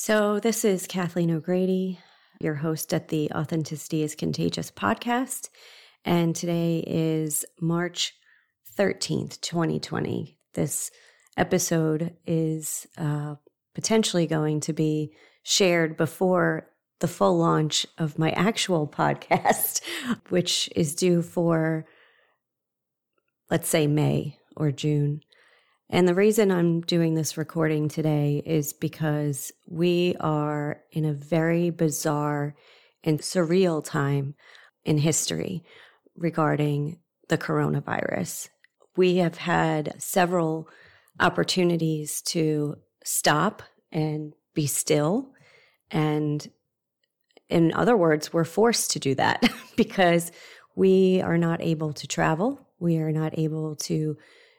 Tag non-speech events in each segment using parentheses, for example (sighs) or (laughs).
So, this is Kathleen O'Grady, your host at the Authenticity is Contagious podcast. And today is March 13th, 2020. This episode is uh, potentially going to be shared before the full launch of my actual podcast, (laughs) which is due for, let's say, May or June. And the reason I'm doing this recording today is because we are in a very bizarre and surreal time in history regarding the coronavirus. We have had several opportunities to stop and be still. And in other words, we're forced to do that (laughs) because we are not able to travel. We are not able to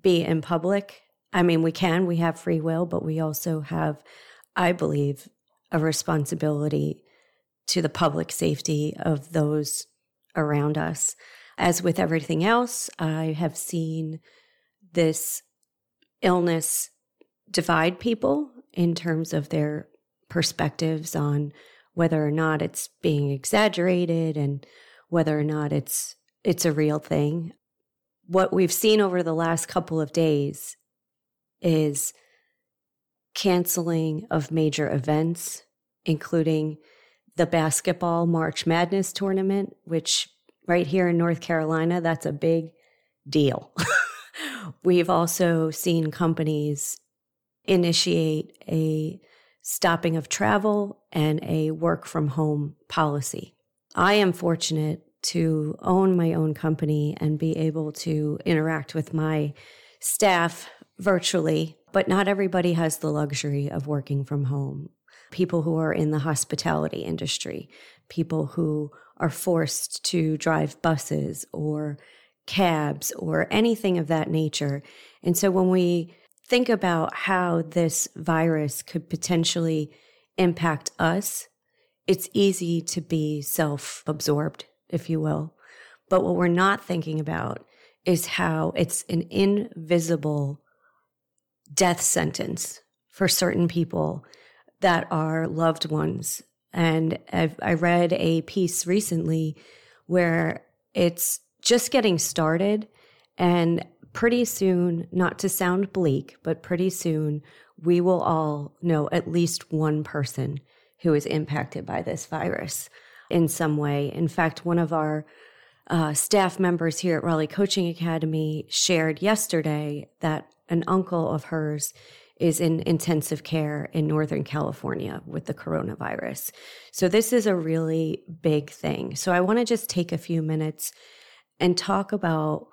be in public I mean, we can, we have free will, but we also have, I believe, a responsibility to the public safety of those around us. As with everything else, I have seen this illness divide people in terms of their perspectives on whether or not it's being exaggerated and whether or not it's it's a real thing. What we've seen over the last couple of days is canceling of major events, including the basketball March Madness tournament, which right here in North Carolina, that's a big deal. (laughs) We've also seen companies initiate a stopping of travel and a work from home policy. I am fortunate to own my own company and be able to interact with my staff virtually, but not everybody has the luxury of working from home. People who are in the hospitality industry, people who are forced to drive buses or cabs or anything of that nature. And so when we think about how this virus could potentially impact us, it's easy to be self absorbed, if you will. But what we're not thinking about is how it's an invisible death sentence for certain people that are loved ones. And I've, I read a piece recently where it's just getting started. And pretty soon, not to sound bleak, but pretty soon, we will all know at least one person who is impacted by this virus in some way. In fact, one of our uh, staff members here at Raleigh Coaching Academy shared yesterday that an uncle of hers is in intensive care in Northern California with the coronavirus. So, this is a really big thing. So, I want to just take a few minutes and talk about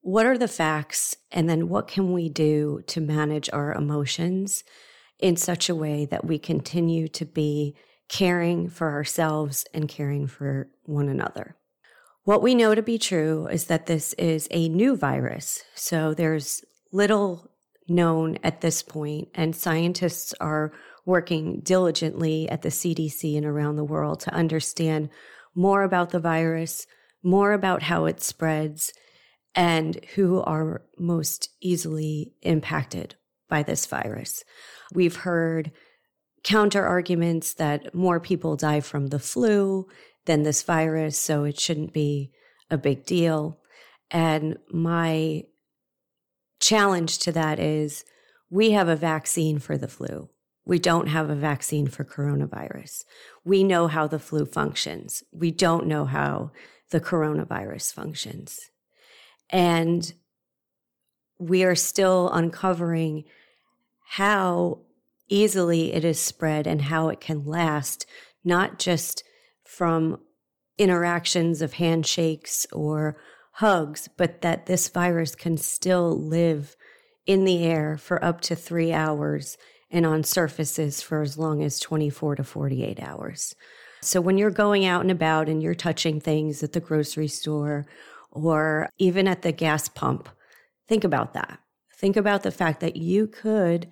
what are the facts and then what can we do to manage our emotions in such a way that we continue to be caring for ourselves and caring for one another. What we know to be true is that this is a new virus. So there's little known at this point, and scientists are working diligently at the CDC and around the world to understand more about the virus, more about how it spreads, and who are most easily impacted by this virus. We've heard counter arguments that more people die from the flu than this virus, so it shouldn't be a big deal. And my challenge to that is we have a vaccine for the flu. We don't have a vaccine for coronavirus. We know how the flu functions. We don't know how the coronavirus functions. And we are still uncovering how easily it is spread and how it can last, not just from interactions of handshakes or hugs, but that this virus can still live in the air for up to three hours and on surfaces for as long as 24 to 48 hours. So when you're going out and about and you're touching things at the grocery store or even at the gas pump, think about that. Think about the fact that you could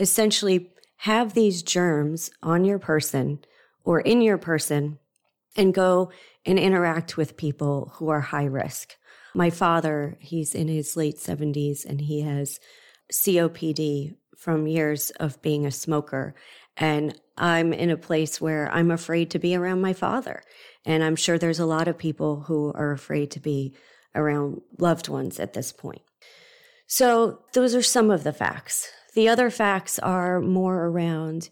essentially have these germs on your person or in your person and go and interact with people who are high risk. My father, he's in his late 70s and he has COPD from years of being a smoker. And I'm in a place where I'm afraid to be around my father. And I'm sure there's a lot of people who are afraid to be around loved ones at this point. So, those are some of the facts. The other facts are more around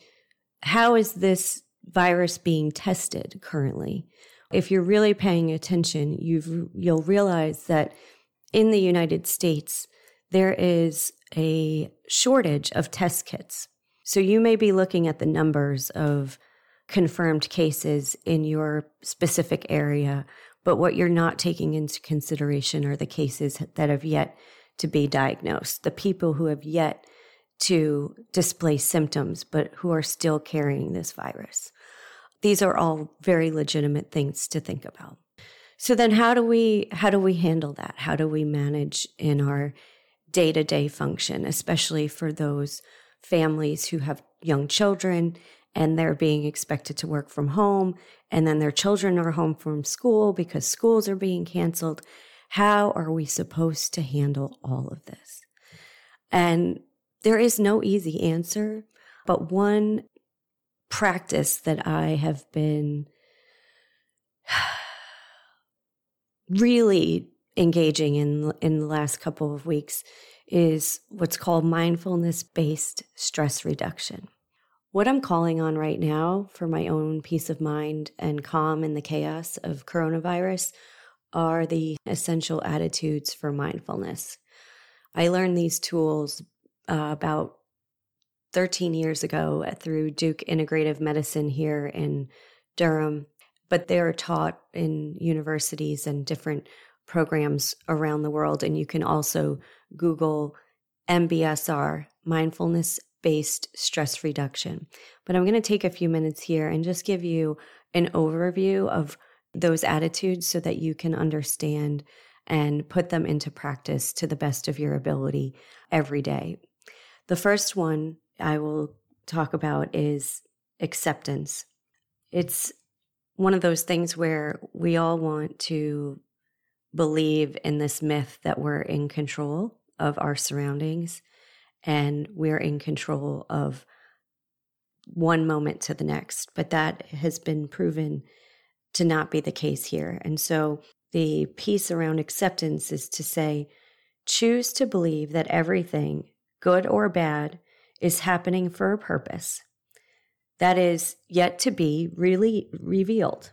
how is this virus being tested currently? If you're really paying attention, you you'll realize that in the United States, there is a shortage of test kits. So you may be looking at the numbers of confirmed cases in your specific area, but what you're not taking into consideration are the cases that have yet to be diagnosed, the people who have yet to display symptoms, but who are still carrying this virus. These are all very legitimate things to think about. So then how do we how do we handle that? How do we manage in our day-to-day function, especially for those families who have young children and they're being expected to work from home and then their children are home from school because schools are being canceled. How are we supposed to handle all of this? And there is no easy answer, but one practice that I have been (sighs) really engaging in in the last couple of weeks is what's called mindfulness based stress reduction. What I'm calling on right now for my own peace of mind and calm in the chaos of coronavirus are the essential attitudes for mindfulness. I learned these tools uh, about 13 years ago uh, through Duke Integrative Medicine here in Durham, but they're taught in universities and different programs around the world. And you can also Google MBSR, mindfulness based stress reduction. But I'm going to take a few minutes here and just give you an overview of those attitudes so that you can understand and put them into practice to the best of your ability every day. The first one I will talk about is acceptance. It's one of those things where we all want to believe in this myth that we're in control of our surroundings and we're in control of one moment to the next. But that has been proven to not be the case here. And so the piece around acceptance is to say, choose to believe that everything, good or bad, is happening for a purpose that is yet to be really revealed.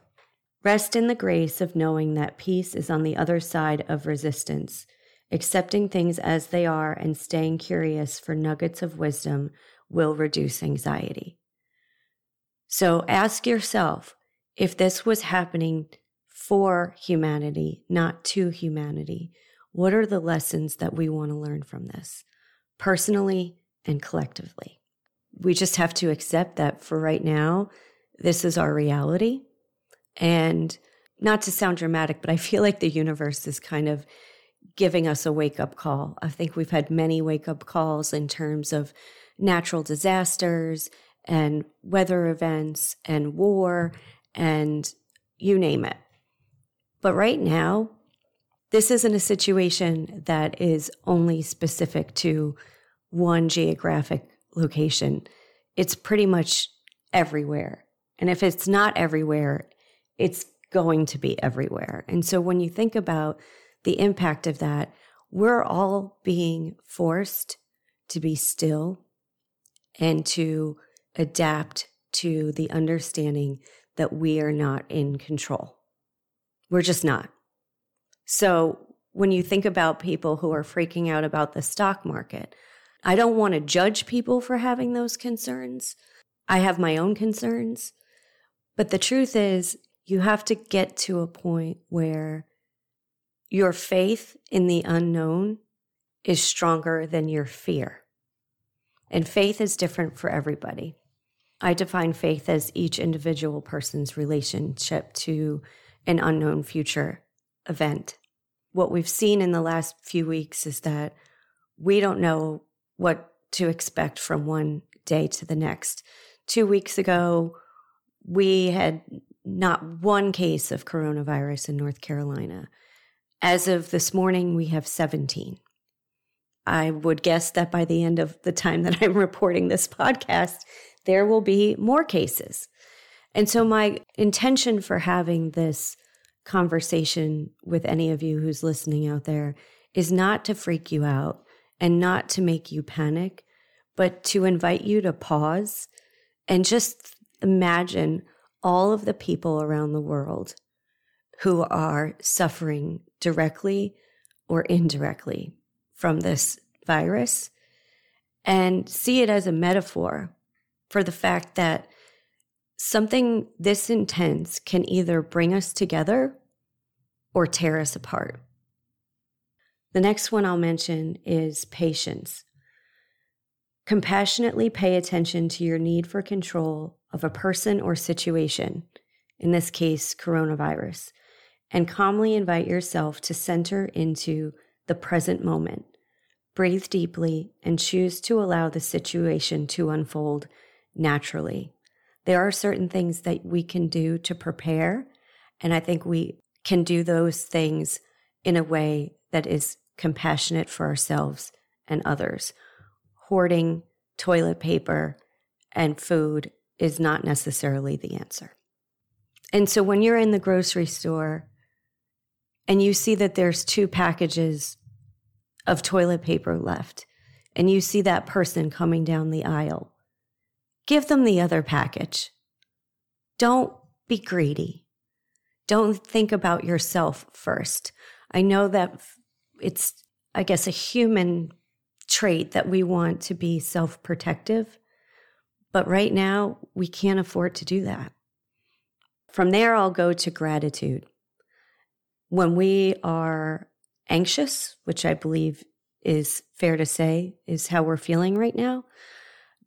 Rest in the grace of knowing that peace is on the other side of resistance, accepting things as they are and staying curious for nuggets of wisdom will reduce anxiety. So ask yourself if this was happening for humanity, not to humanity, what are the lessons that we want to learn from this, personally and collectively? We just have to accept that for right now, this is our reality and not to sound dramatic, but I feel like the universe is kind of giving us a wake up call. I think we've had many wake up calls in terms of natural disasters and weather events and war and you name it. But right now, this isn't a situation that is only specific to one geographic location. It's pretty much everywhere. And if it's not everywhere, it's going to be everywhere. And so when you think about the impact of that, we're all being forced to be still and to adapt to the understanding that we are not in control. We're just not. So when you think about people who are freaking out about the stock market, I don't want to judge people for having those concerns. I have my own concerns. But the truth is, you have to get to a point where your faith in the unknown is stronger than your fear. And faith is different for everybody. I define faith as each individual person's relationship to an unknown future event. What we've seen in the last few weeks is that we don't know what to expect from one day to the next. Two weeks ago, we had not one case of coronavirus in North Carolina. As of this morning, we have 17. I would guess that by the end of the time that (laughs) I'm reporting this podcast, there will be more cases. And so, my intention for having this conversation with any of you who's listening out there is not to freak you out and not to make you panic, but to invite you to pause and just imagine all of the people around the world who are suffering directly or indirectly from this virus and see it as a metaphor for the fact that something this intense can either bring us together or tear us apart. The next one I'll mention is patience. Compassionately pay attention to your need for control of a person or situation, in this case, coronavirus, and calmly invite yourself to center into the present moment. Breathe deeply and choose to allow the situation to unfold naturally. There are certain things that we can do to prepare, and I think we can do those things in a way that is compassionate for ourselves and others. Hoarding toilet paper and food is not necessarily the answer. And so when you're in the grocery store and you see that there's two packages of toilet paper left, and you see that person coming down the aisle, give them the other package. Don't be greedy. Don't think about yourself first. I know that it's, I guess, a human trait that we want to be self protective, but right now we can't afford to do that. From there, I'll go to gratitude. When we are anxious, which I believe is fair to say is how we're feeling right now,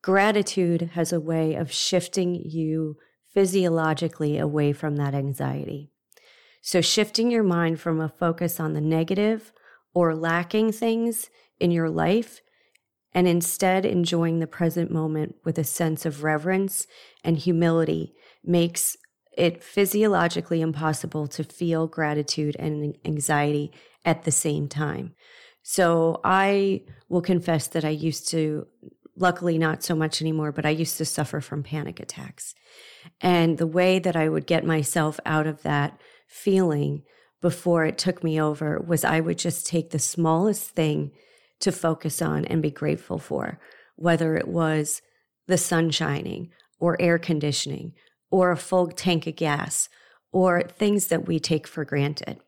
gratitude has a way of shifting you physiologically away from that anxiety. So, shifting your mind from a focus on the negative or lacking things in your life and instead enjoying the present moment with a sense of reverence and humility makes it physiologically impossible to feel gratitude and anxiety at the same time. So I will confess that I used to, luckily not so much anymore, but I used to suffer from panic attacks. And the way that I would get myself out of that feeling before it took me over was I would just take the smallest thing to focus on and be grateful for, whether it was the sun shining or air conditioning or a full tank of gas or things that we take for granted.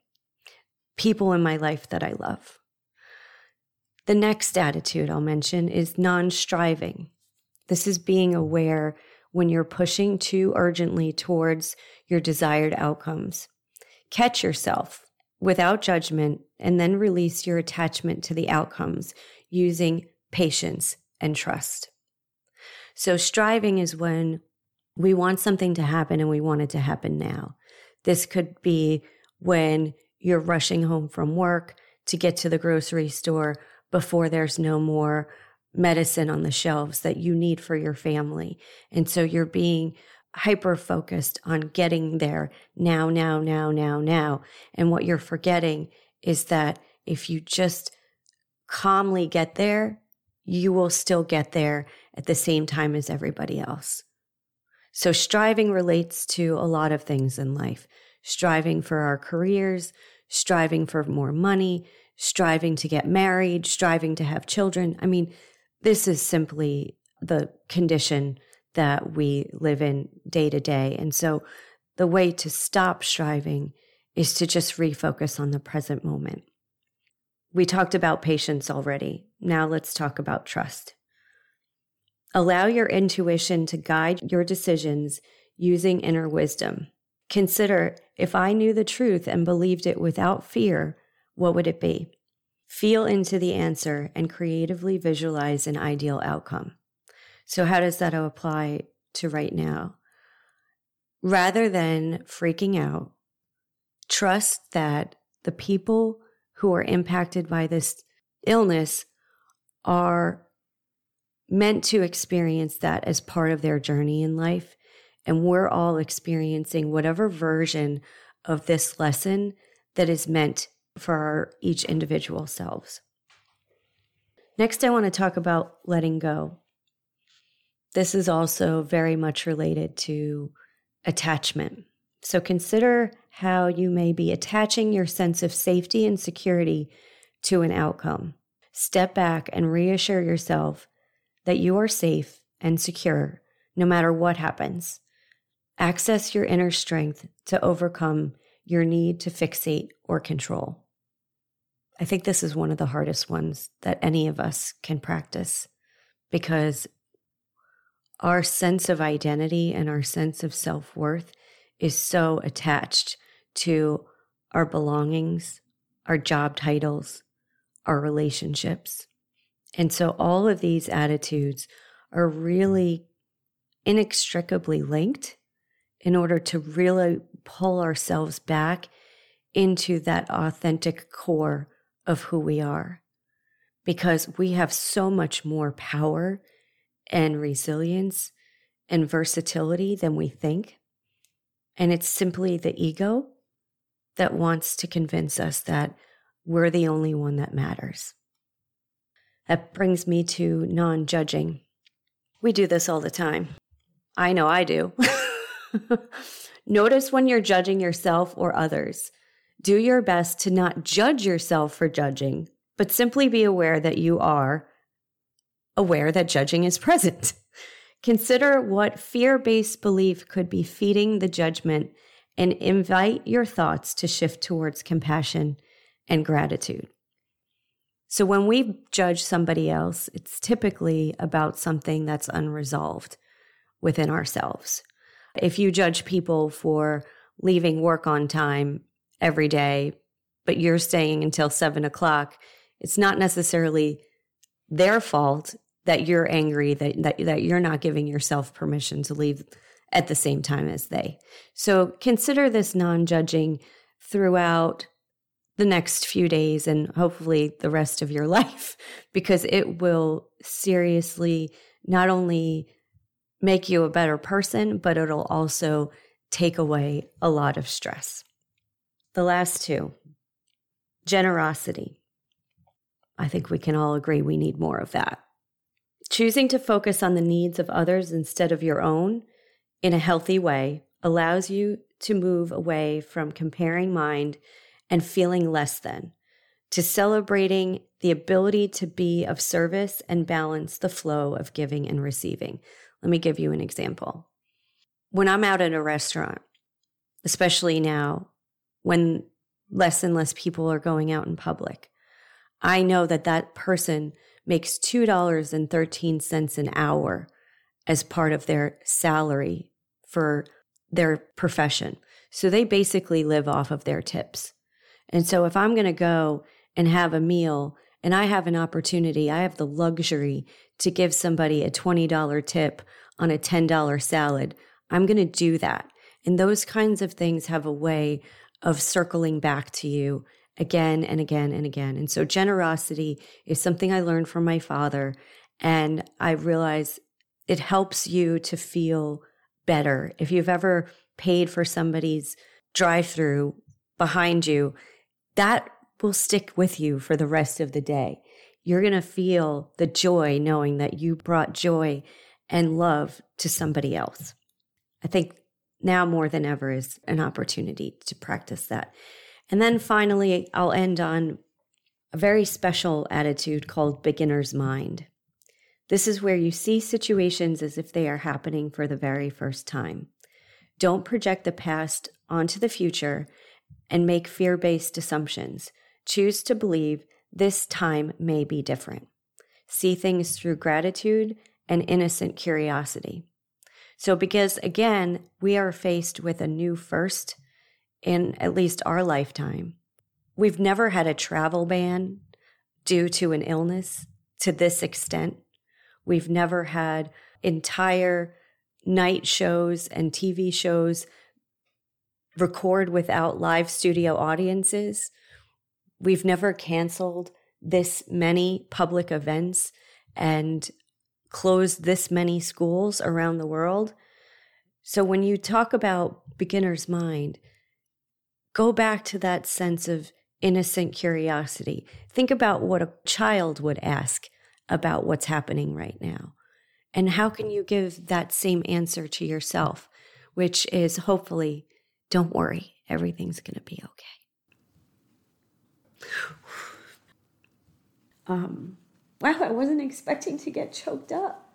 People in my life that I love. The next attitude I'll mention is non striving. This is being aware when you're pushing too urgently towards your desired outcomes. Catch yourself without judgment and then release your attachment to the outcomes using patience and trust. So, striving is when we want something to happen and we want it to happen now. This could be when you're rushing home from work to get to the grocery store before there's no more medicine on the shelves that you need for your family. And so you're being hyper focused on getting there now, now, now, now, now. And what you're forgetting is that if you just calmly get there, you will still get there at the same time as everybody else. So, striving relates to a lot of things in life striving for our careers, striving for more money, striving to get married, striving to have children. I mean, this is simply the condition that we live in day to day. And so the way to stop striving is to just refocus on the present moment. We talked about patience already. Now let's talk about trust. Allow your intuition to guide your decisions using inner wisdom. Consider if I knew the truth and believed it without fear, what would it be? Feel into the answer and creatively visualize an ideal outcome. So, how does that apply to right now? Rather than freaking out, trust that the people who are impacted by this illness are meant to experience that as part of their journey in life. And we're all experiencing whatever version of this lesson that is meant for our each individual selves. Next, I want to talk about letting go. This is also very much related to attachment. So consider how you may be attaching your sense of safety and security to an outcome. Step back and reassure yourself that you are safe and secure no matter what happens. Access your inner strength to overcome your need to fixate or control. I think this is one of the hardest ones that any of us can practice because our sense of identity and our sense of self worth is so attached to our belongings, our job titles, our relationships. And so all of these attitudes are really inextricably linked in order to really pull ourselves back into that authentic core of who we are. Because we have so much more power and resilience and versatility than we think. And it's simply the ego that wants to convince us that we're the only one that matters. That brings me to non judging. We do this all the time. I know I do. (laughs) Notice when you're judging yourself or others. Do your best to not judge yourself for judging, but simply be aware that you are aware that judging is present. Consider what fear based belief could be feeding the judgment and invite your thoughts to shift towards compassion and gratitude. So, when we judge somebody else, it's typically about something that's unresolved within ourselves. If you judge people for leaving work on time every day, but you're staying until seven o'clock, it's not necessarily their fault that you're angry that, that, that you're not giving yourself permission to leave at the same time as they. So consider this non judging throughout the next few days and hopefully the rest of your (laughs) life, because it will seriously not only make you a better person, but it'll also take away a lot of stress. The last two generosity. I think we can all agree we need more of that. Choosing to focus on the needs of others instead of your own in a healthy way allows you to move away from comparing mind and feeling less than to celebrating the ability to be of service and balance the flow of giving and receiving. Let me give you an example. When I'm out at a restaurant, especially now when less and less people are going out in public, I know that that person makes $2.13 an hour as part of their salary for their profession. So they basically live off of their tips. And so if I'm going to go and have a meal and I have an opportunity, I have the luxury to give somebody a $20 tip on a $10 salad, I'm going to do that. And those kinds of things have a way of circling back to you again and again and again. And so generosity is something I learned from my father. And I realize it helps you to feel better. If you've ever paid for somebody's drive through behind you, that will stick with you for the rest of the day. You're going to feel the joy knowing that you brought joy and love to somebody else. I think now more than ever is an opportunity to practice that. And then finally, I'll end on a very special attitude called beginner's mind. This is where you see situations as if they are happening for the very first time. Don't project the past onto the future and make fear based assumptions. Choose to believe this time may be different. See things through gratitude and innocent curiosity. So, because again, we are faced with a new first in at least our lifetime. We've never had a travel ban due to an illness to this extent. We've never had entire night shows and TV shows record without live studio audiences. We've never canceled this many public events and closed this many schools around the world. So when you talk about beginner's mind, go back to that sense of innocent curiosity. Think about what a child would ask about what's happening right now? And how can you give that same answer to yourself, which is hopefully, don't worry, everything's going to be okay. Um, wow, I wasn't expecting to get choked up.